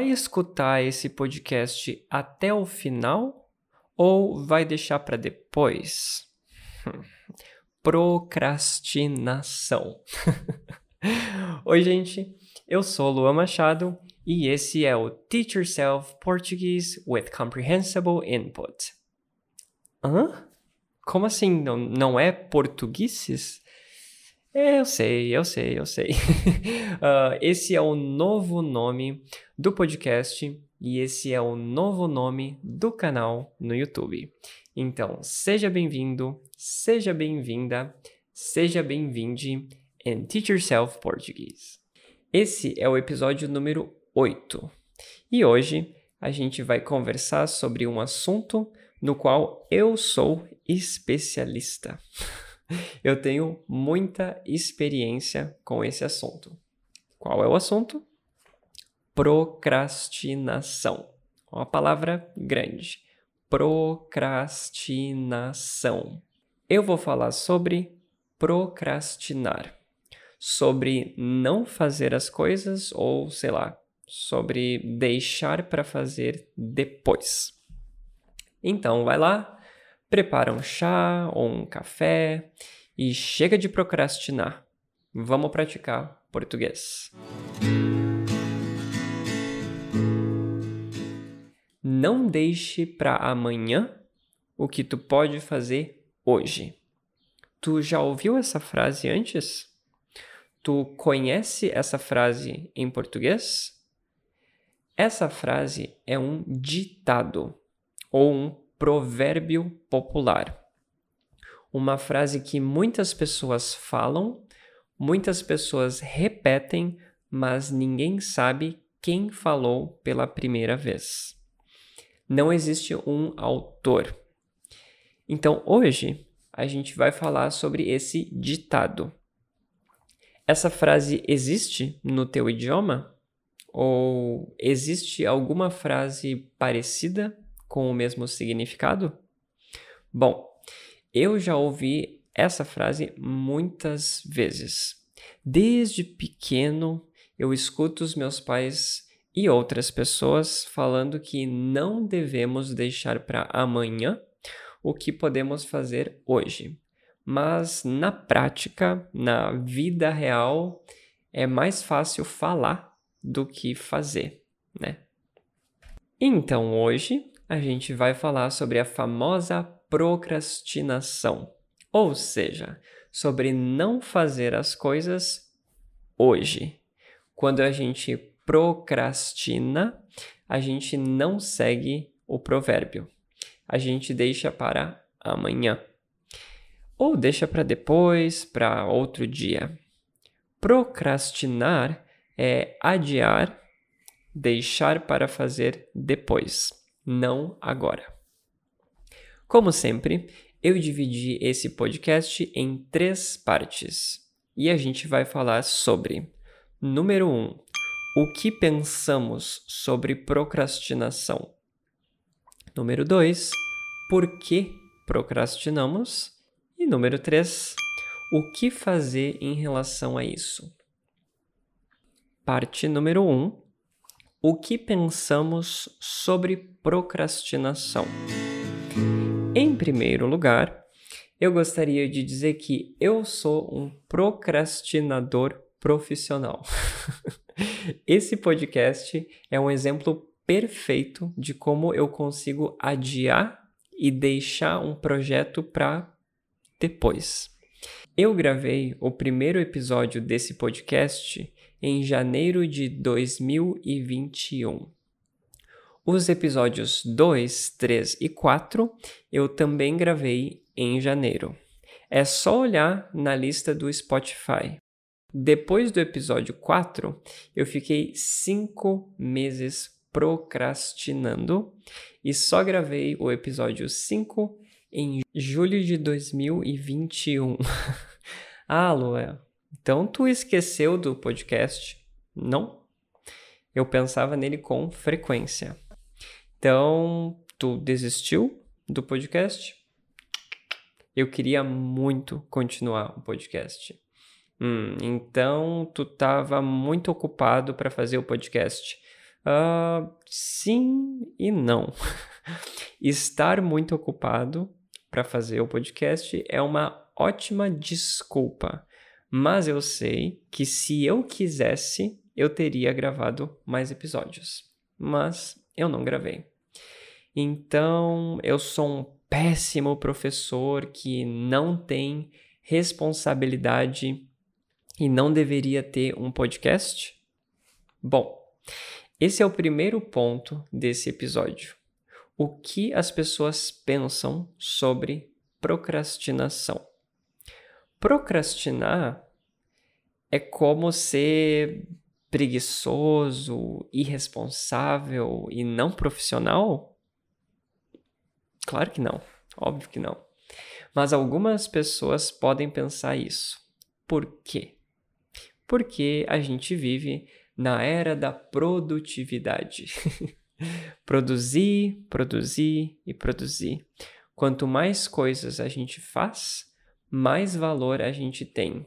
vai escutar esse podcast até o final ou vai deixar para depois? Procrastinação. Oi, gente. Eu sou Luan Machado e esse é o Teach Yourself Portuguese with Comprehensible Input. Hã? Como assim? Não, não é portugueses? É, eu sei, eu sei, eu sei. uh, esse é o novo nome do podcast e esse é o novo nome do canal no YouTube. Então, seja bem-vindo, seja bem-vinda, seja bem-vinde em Teach Yourself Português. Esse é o episódio número 8 e hoje a gente vai conversar sobre um assunto no qual eu sou especialista. Eu tenho muita experiência com esse assunto. Qual é o assunto? Procrastinação. Uma palavra grande. Procrastinação. Eu vou falar sobre procrastinar, sobre não fazer as coisas ou, sei lá, sobre deixar para fazer depois. Então, vai lá, prepara um chá ou um café e chega de procrastinar. Vamos praticar português. Não deixe para amanhã o que tu pode fazer hoje. Tu já ouviu essa frase antes? Tu conhece essa frase em português? Essa frase é um ditado ou um provérbio popular. Uma frase que muitas pessoas falam, muitas pessoas repetem, mas ninguém sabe quem falou pela primeira vez. Não existe um autor. Então, hoje, a gente vai falar sobre esse ditado. Essa frase existe no teu idioma? Ou existe alguma frase parecida com o mesmo significado? Bom, eu já ouvi essa frase muitas vezes. Desde pequeno, eu escuto os meus pais e outras pessoas falando que não devemos deixar para amanhã o que podemos fazer hoje. Mas na prática, na vida real, é mais fácil falar do que fazer, né? Então hoje a gente vai falar sobre a famosa procrastinação, ou seja, sobre não fazer as coisas hoje. Quando a gente procrastina, a gente não segue o provérbio. A gente deixa para amanhã. Ou deixa para depois, para outro dia. Procrastinar é adiar, deixar para fazer depois não agora. Como sempre, eu dividi esse podcast em três partes e a gente vai falar sobre: número 1, um, o que pensamos sobre procrastinação. Número 2, por que procrastinamos. E número 3, o que fazer em relação a isso. Parte número 1, um, o que pensamos sobre procrastinação? Em primeiro lugar, eu gostaria de dizer que eu sou um procrastinador profissional. Esse podcast é um exemplo perfeito de como eu consigo adiar e deixar um projeto para depois. Eu gravei o primeiro episódio desse podcast em janeiro de 2021. Os episódios 2, 3 e 4 eu também gravei em janeiro. É só olhar na lista do Spotify. Depois do episódio 4, eu fiquei cinco meses procrastinando e só gravei o episódio 5 em julho de 2021. ah, Lué, então tu esqueceu do podcast? Não? Eu pensava nele com frequência. Então, tu desistiu do podcast? Eu queria muito continuar o podcast. Hum, então tu estava muito ocupado para fazer o podcast. Uh, sim e não. Estar muito ocupado para fazer o podcast é uma ótima desculpa, mas eu sei que se eu quisesse, eu teria gravado mais episódios. Mas eu não gravei. Então, eu sou um péssimo professor que não tem responsabilidade e não deveria ter um podcast? Bom, esse é o primeiro ponto desse episódio. O que as pessoas pensam sobre procrastinação? Procrastinar é como ser preguiçoso, irresponsável e não profissional? Claro que não, óbvio que não. Mas algumas pessoas podem pensar isso. Por quê? Porque a gente vive na era da produtividade. produzir, produzir e produzir. Quanto mais coisas a gente faz, mais valor a gente tem.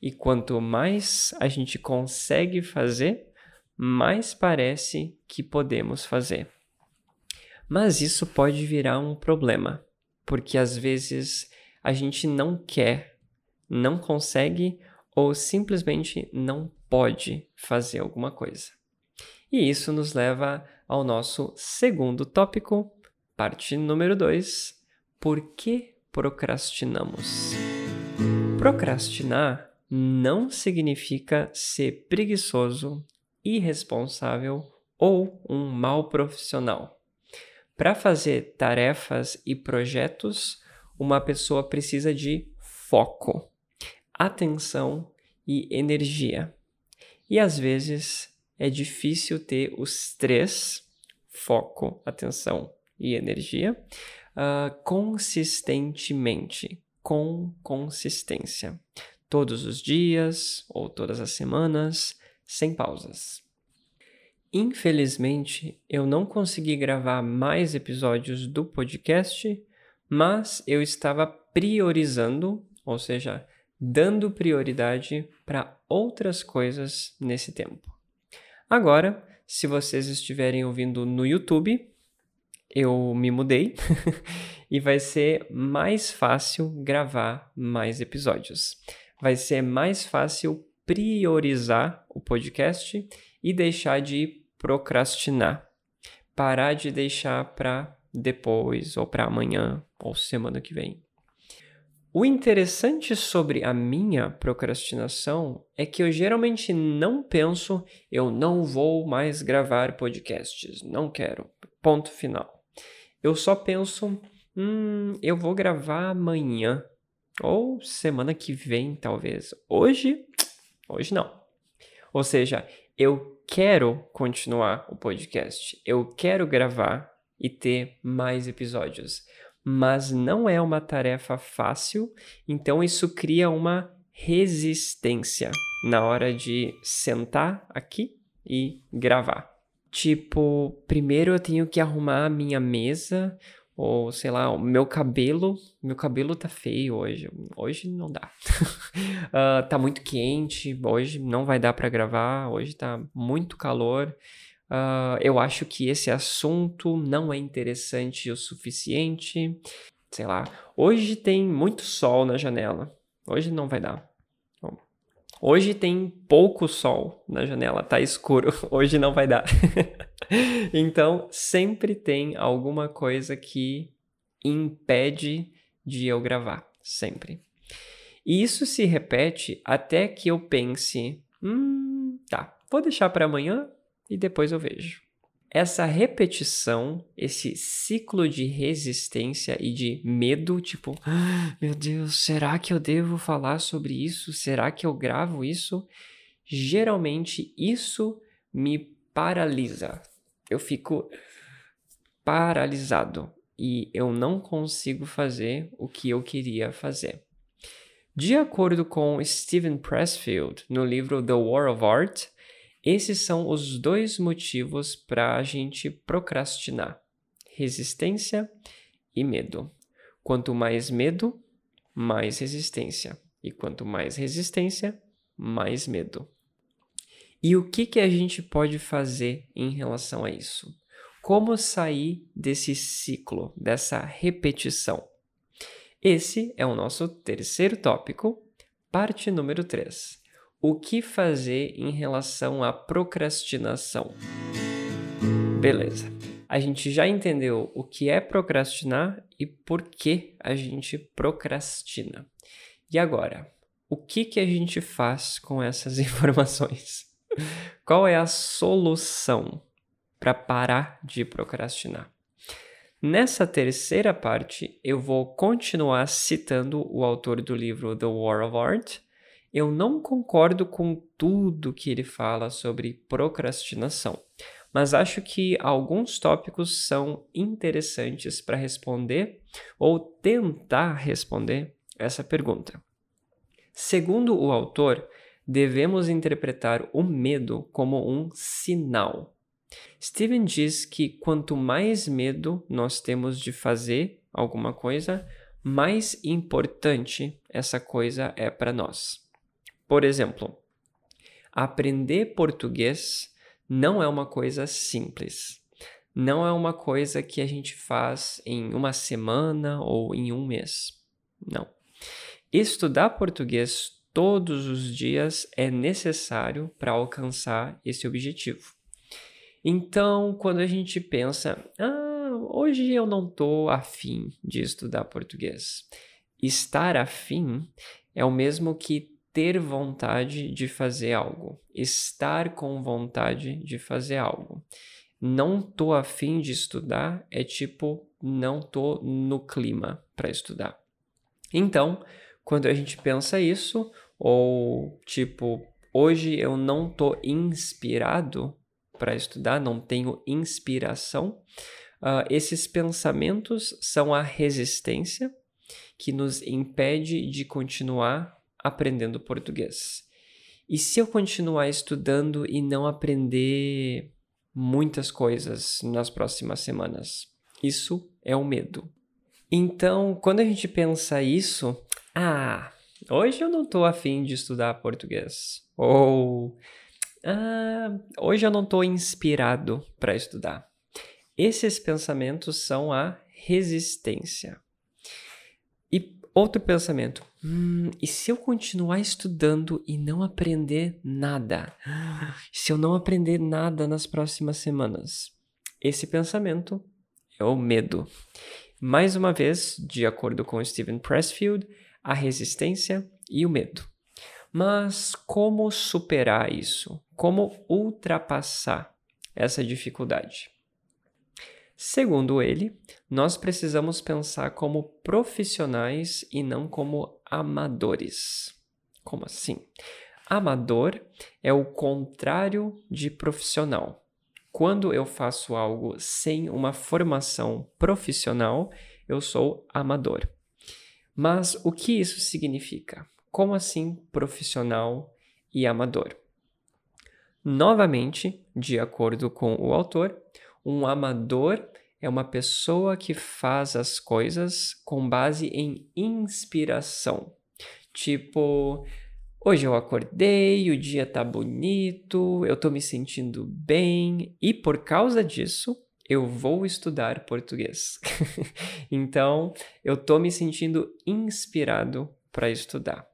E quanto mais a gente consegue fazer, mais parece que podemos fazer. Mas isso pode virar um problema, porque às vezes a gente não quer, não consegue ou simplesmente não pode fazer alguma coisa. E isso nos leva ao nosso segundo tópico, parte número 2: por que procrastinamos? Procrastinar não significa ser preguiçoso, irresponsável ou um mau profissional. Para fazer tarefas e projetos, uma pessoa precisa de foco, atenção e energia. E às vezes é difícil ter os três, foco, atenção e energia, uh, consistentemente, com consistência. Todos os dias ou todas as semanas, sem pausas. Infelizmente, eu não consegui gravar mais episódios do podcast, mas eu estava priorizando, ou seja, dando prioridade para outras coisas nesse tempo. Agora, se vocês estiverem ouvindo no YouTube, eu me mudei e vai ser mais fácil gravar mais episódios. Vai ser mais fácil priorizar o podcast e deixar de procrastinar. Parar de deixar para depois ou para amanhã ou semana que vem. O interessante sobre a minha procrastinação é que eu geralmente não penso, eu não vou mais gravar podcasts, não quero, ponto final. Eu só penso, hum, eu vou gravar amanhã ou semana que vem, talvez. Hoje, hoje não. Ou seja, eu quero continuar o podcast, eu quero gravar e ter mais episódios mas não é uma tarefa fácil, então isso cria uma resistência na hora de sentar aqui e gravar. Tipo, primeiro eu tenho que arrumar a minha mesa, ou sei lá, o meu cabelo. Meu cabelo tá feio hoje. Hoje não dá. uh, tá muito quente, hoje não vai dar para gravar, hoje tá muito calor. Uh, eu acho que esse assunto não é interessante o suficiente. Sei lá. Hoje tem muito sol na janela. Hoje não vai dar. Hoje tem pouco sol na janela, tá escuro. Hoje não vai dar. então, sempre tem alguma coisa que impede de eu gravar. Sempre. E isso se repete até que eu pense: hum, tá, vou deixar para amanhã e depois eu vejo. Essa repetição, esse ciclo de resistência e de medo, tipo, ah, meu Deus, será que eu devo falar sobre isso? Será que eu gravo isso? Geralmente isso me paralisa. Eu fico paralisado e eu não consigo fazer o que eu queria fazer. De acordo com Steven Pressfield, no livro The War of Art, esses são os dois motivos para a gente procrastinar: resistência e medo. Quanto mais medo, mais resistência. E quanto mais resistência, mais medo. E o que, que a gente pode fazer em relação a isso? Como sair desse ciclo, dessa repetição? Esse é o nosso terceiro tópico, parte número 3. O que fazer em relação à procrastinação? Beleza. A gente já entendeu o que é procrastinar e por que a gente procrastina. E agora, o que, que a gente faz com essas informações? Qual é a solução para parar de procrastinar? Nessa terceira parte, eu vou continuar citando o autor do livro The War of Art. Eu não concordo com tudo que ele fala sobre procrastinação, mas acho que alguns tópicos são interessantes para responder ou tentar responder essa pergunta. Segundo o autor, devemos interpretar o medo como um sinal Steven diz que quanto mais medo nós temos de fazer alguma coisa, mais importante essa coisa é para nós. Por exemplo, aprender português não é uma coisa simples. Não é uma coisa que a gente faz em uma semana ou em um mês. Não. Estudar português todos os dias é necessário para alcançar esse objetivo. Então, quando a gente pensa, ah, hoje eu não estou afim de estudar português. Estar afim é o mesmo que ter vontade de fazer algo, estar com vontade de fazer algo. Não tô afim de estudar é tipo não tô no clima para estudar. Então, quando a gente pensa isso, ou tipo, hoje eu não tô inspirado para estudar, não tenho inspiração. Uh, esses pensamentos são a resistência que nos impede de continuar aprendendo português. E se eu continuar estudando e não aprender muitas coisas nas próximas semanas? Isso é o medo. Então, quando a gente pensa isso, ah, hoje eu não estou afim de estudar português. Ou ah, hoje eu não estou inspirado para estudar. Esses pensamentos são a resistência. E outro pensamento: hum, e se eu continuar estudando e não aprender nada? Se eu não aprender nada nas próximas semanas? Esse pensamento é o medo. Mais uma vez, de acordo com Steven Pressfield, a resistência e o medo. Mas como superar isso? Como ultrapassar essa dificuldade? Segundo ele, nós precisamos pensar como profissionais e não como amadores. Como assim? Amador é o contrário de profissional. Quando eu faço algo sem uma formação profissional, eu sou amador. Mas o que isso significa? Como assim profissional e amador? Novamente, de acordo com o autor, um amador é uma pessoa que faz as coisas com base em inspiração. Tipo, hoje eu acordei, o dia tá bonito, eu tô me sentindo bem e por causa disso eu vou estudar português. então, eu tô me sentindo inspirado para estudar.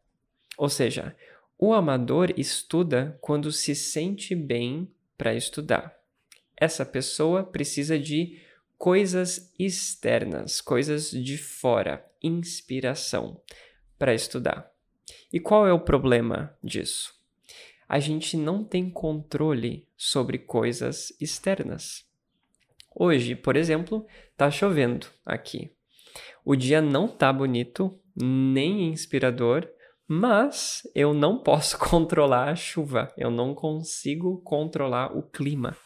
Ou seja, o amador estuda quando se sente bem para estudar. Essa pessoa precisa de coisas externas, coisas de fora, inspiração para estudar. E qual é o problema disso? A gente não tem controle sobre coisas externas. Hoje, por exemplo, está chovendo aqui. O dia não está bonito, nem inspirador, mas eu não posso controlar a chuva, eu não consigo controlar o clima.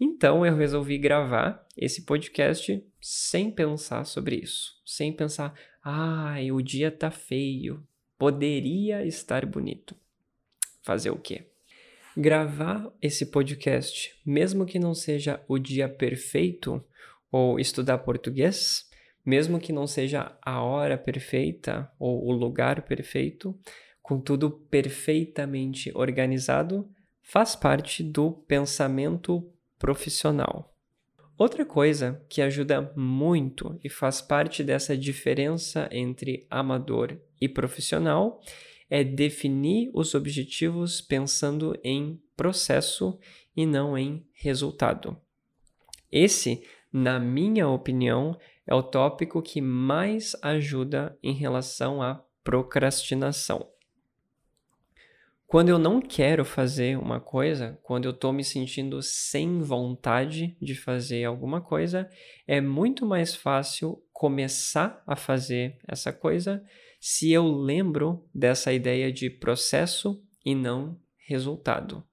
Então eu resolvi gravar esse podcast sem pensar sobre isso, sem pensar, ai, o dia tá feio, poderia estar bonito. Fazer o quê? Gravar esse podcast, mesmo que não seja o dia perfeito, ou estudar português, mesmo que não seja a hora perfeita ou o lugar perfeito, com tudo perfeitamente organizado, faz parte do pensamento profissional. Outra coisa que ajuda muito e faz parte dessa diferença entre amador e profissional é definir os objetivos pensando em processo e não em resultado. Esse, na minha opinião, é o tópico que mais ajuda em relação à procrastinação. Quando eu não quero fazer uma coisa, quando eu estou me sentindo sem vontade de fazer alguma coisa, é muito mais fácil começar a fazer essa coisa se eu lembro dessa ideia de processo e não resultado.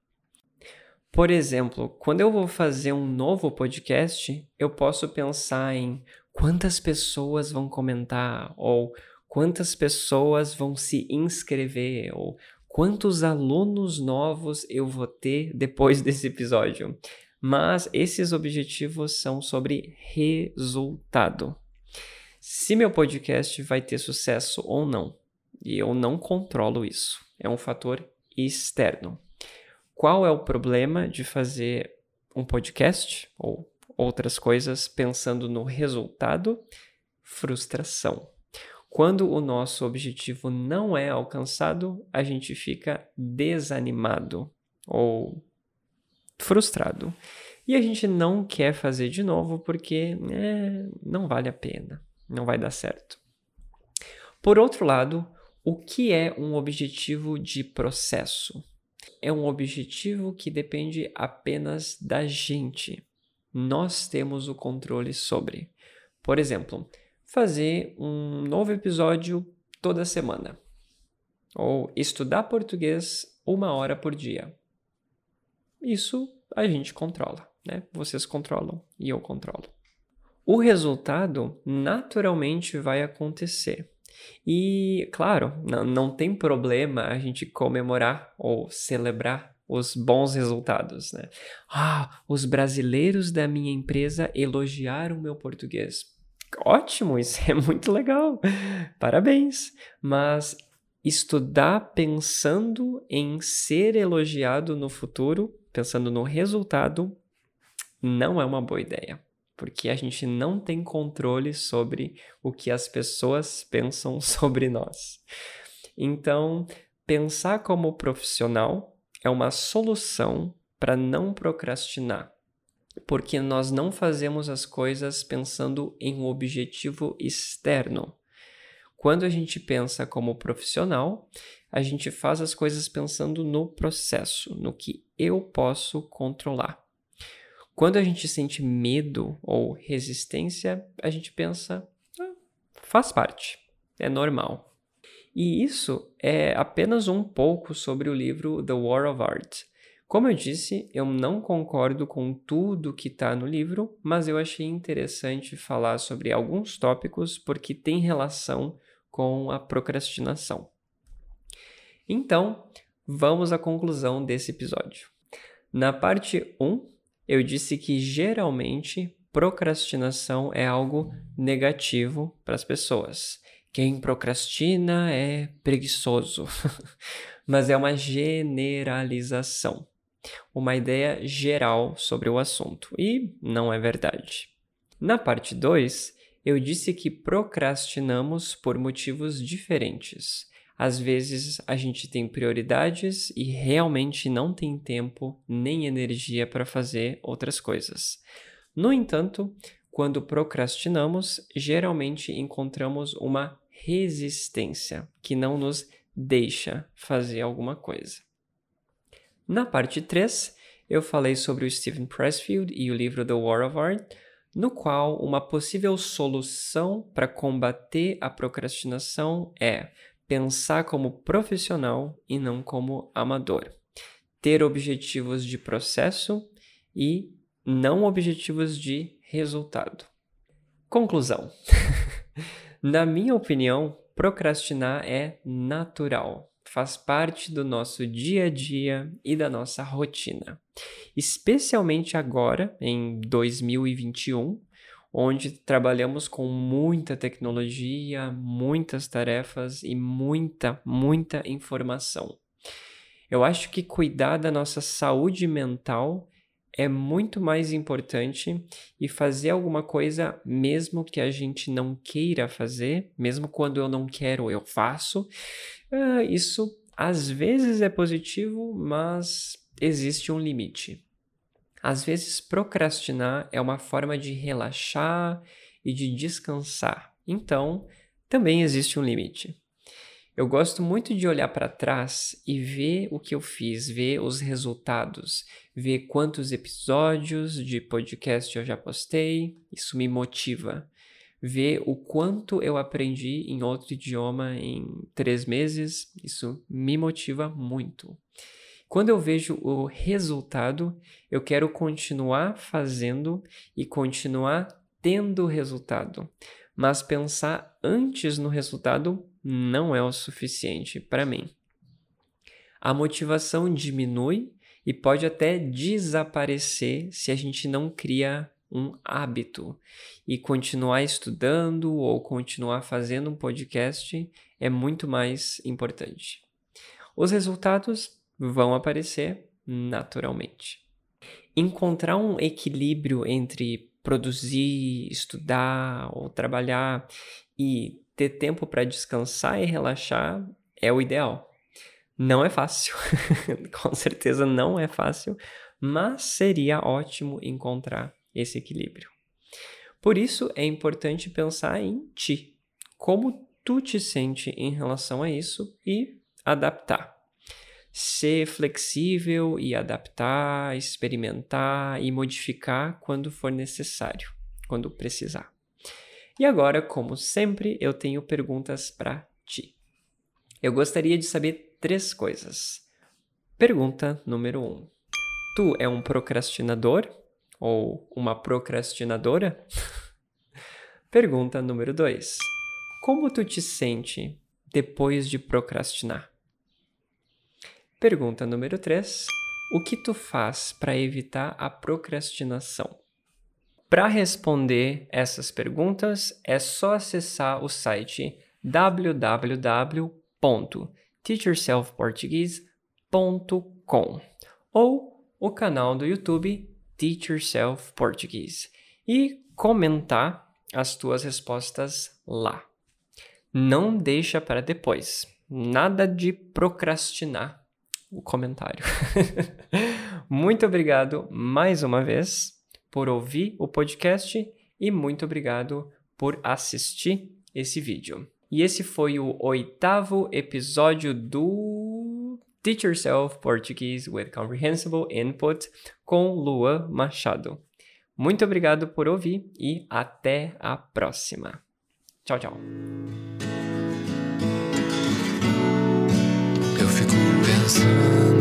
Por exemplo, quando eu vou fazer um novo podcast, eu posso pensar em quantas pessoas vão comentar, ou quantas pessoas vão se inscrever, ou quantos alunos novos eu vou ter depois desse episódio. Mas esses objetivos são sobre resultado. Se meu podcast vai ter sucesso ou não, e eu não controlo isso, é um fator externo. Qual é o problema de fazer um podcast ou outras coisas pensando no resultado? Frustração. Quando o nosso objetivo não é alcançado, a gente fica desanimado ou frustrado. E a gente não quer fazer de novo porque é, não vale a pena, não vai dar certo. Por outro lado, o que é um objetivo de processo? É um objetivo que depende apenas da gente. Nós temos o controle sobre. Por exemplo, fazer um novo episódio toda semana. Ou estudar português uma hora por dia. Isso a gente controla, né? Vocês controlam e eu controlo. O resultado naturalmente vai acontecer. E, claro, não, tem problema a gente comemorar ou celebrar os bons resultados, né? Ah, os brasileiros da minha empresa elogiaram meu português ótimo, isso é muito legal. Parabéns. Mas estudar pensando em ser elogiado no futuro, pensando no resultado, não é uma boa ideia, porque a gente não tem controle sobre o que as pessoas pensam sobre nós. Então, pensar como profissional é uma solução para não procrastinar porque nós não fazemos as coisas pensando em um objetivo externo. Quando a gente pensa como profissional, a gente faz as coisas pensando no processo, no que eu posso controlar. Quando a gente sente medo ou resistência, a gente pensa, ah, faz parte, é normal. E isso é apenas um pouco sobre o livro The War of Art. Como eu disse, eu não concordo com tudo que está no livro, mas eu achei interessante falar sobre alguns tópicos porque tem relação com a procrastinação. Então, vamos à conclusão desse episódio. Na parte 1, eu disse que geralmente procrastinação é algo negativo para as pessoas. Quem procrastina é preguiçoso, mas é uma generalização uma ideia geral sobre o assunto, e não é verdade. Na parte 2, eu disse que procrastinamos por motivos diferentes. Às vezes a gente tem prioridades e realmente não tem tempo nem energia para fazer outras coisas. No entanto, quando procrastinamos, geralmente encontramos uma resistência que não nos deixa fazer alguma coisa. Na parte 3, eu falei sobre o Stephen Pressfield e o livro The War of Art, no qual uma possível solução para combater a procrastinação é pensar como profissional e não como amador. Ter objetivos de processo e não objetivos de resultado. Conclusão. Na minha opinião, procrastinar é natural faz parte do nosso dia a dia e da nossa rotina. Especialmente agora, em 2021, onde trabalhamos com muita tecnologia, muitas tarefas e muita, muita informação. Eu acho que cuidar da nossa saúde mental é muito mais importante e fazer alguma coisa, mesmo que a gente não queira fazer, mesmo quando eu não quero, eu faço. Uh, isso às vezes é positivo, mas existe um limite. Às vezes, procrastinar é uma forma de relaxar e de descansar. Então, também existe um limite. Eu gosto muito de olhar para trás e ver o que eu fiz, ver os resultados, ver quantos episódios de podcast eu já postei. Isso me motiva. Ver o quanto eu aprendi em outro idioma em três meses. Isso me motiva muito. Quando eu vejo o resultado, eu quero continuar fazendo e continuar tendo resultado. Mas pensar antes no resultado não é o suficiente para mim. A motivação diminui e pode até desaparecer se a gente não cria um hábito. E continuar estudando ou continuar fazendo um podcast é muito mais importante. Os resultados vão aparecer naturalmente. Encontrar um equilíbrio entre produzir, estudar ou trabalhar e ter tempo para descansar e relaxar é o ideal. Não é fácil, com certeza não é fácil, mas seria ótimo encontrar esse equilíbrio. Por isso é importante pensar em ti, como tu te sente em relação a isso e adaptar ser flexível e adaptar, experimentar e modificar quando for necessário, quando precisar. E agora, como sempre, eu tenho perguntas para ti. Eu gostaria de saber três coisas. Pergunta número um: Tu é um procrastinador ou uma procrastinadora? Pergunta número dois: Como tu te sente depois de procrastinar? Pergunta número 3. O que tu faz para evitar a procrastinação? Para responder essas perguntas, é só acessar o site www.teachyourselfportuguese.com ou o canal do YouTube Teach Yourself Portuguese e comentar as tuas respostas lá. Não deixa para depois. Nada de procrastinar o comentário. muito obrigado mais uma vez por ouvir o podcast e muito obrigado por assistir esse vídeo. E esse foi o oitavo episódio do Teach Yourself Portuguese with Comprehensible Input com Lua Machado. Muito obrigado por ouvir e até a próxima. Tchau, tchau. answer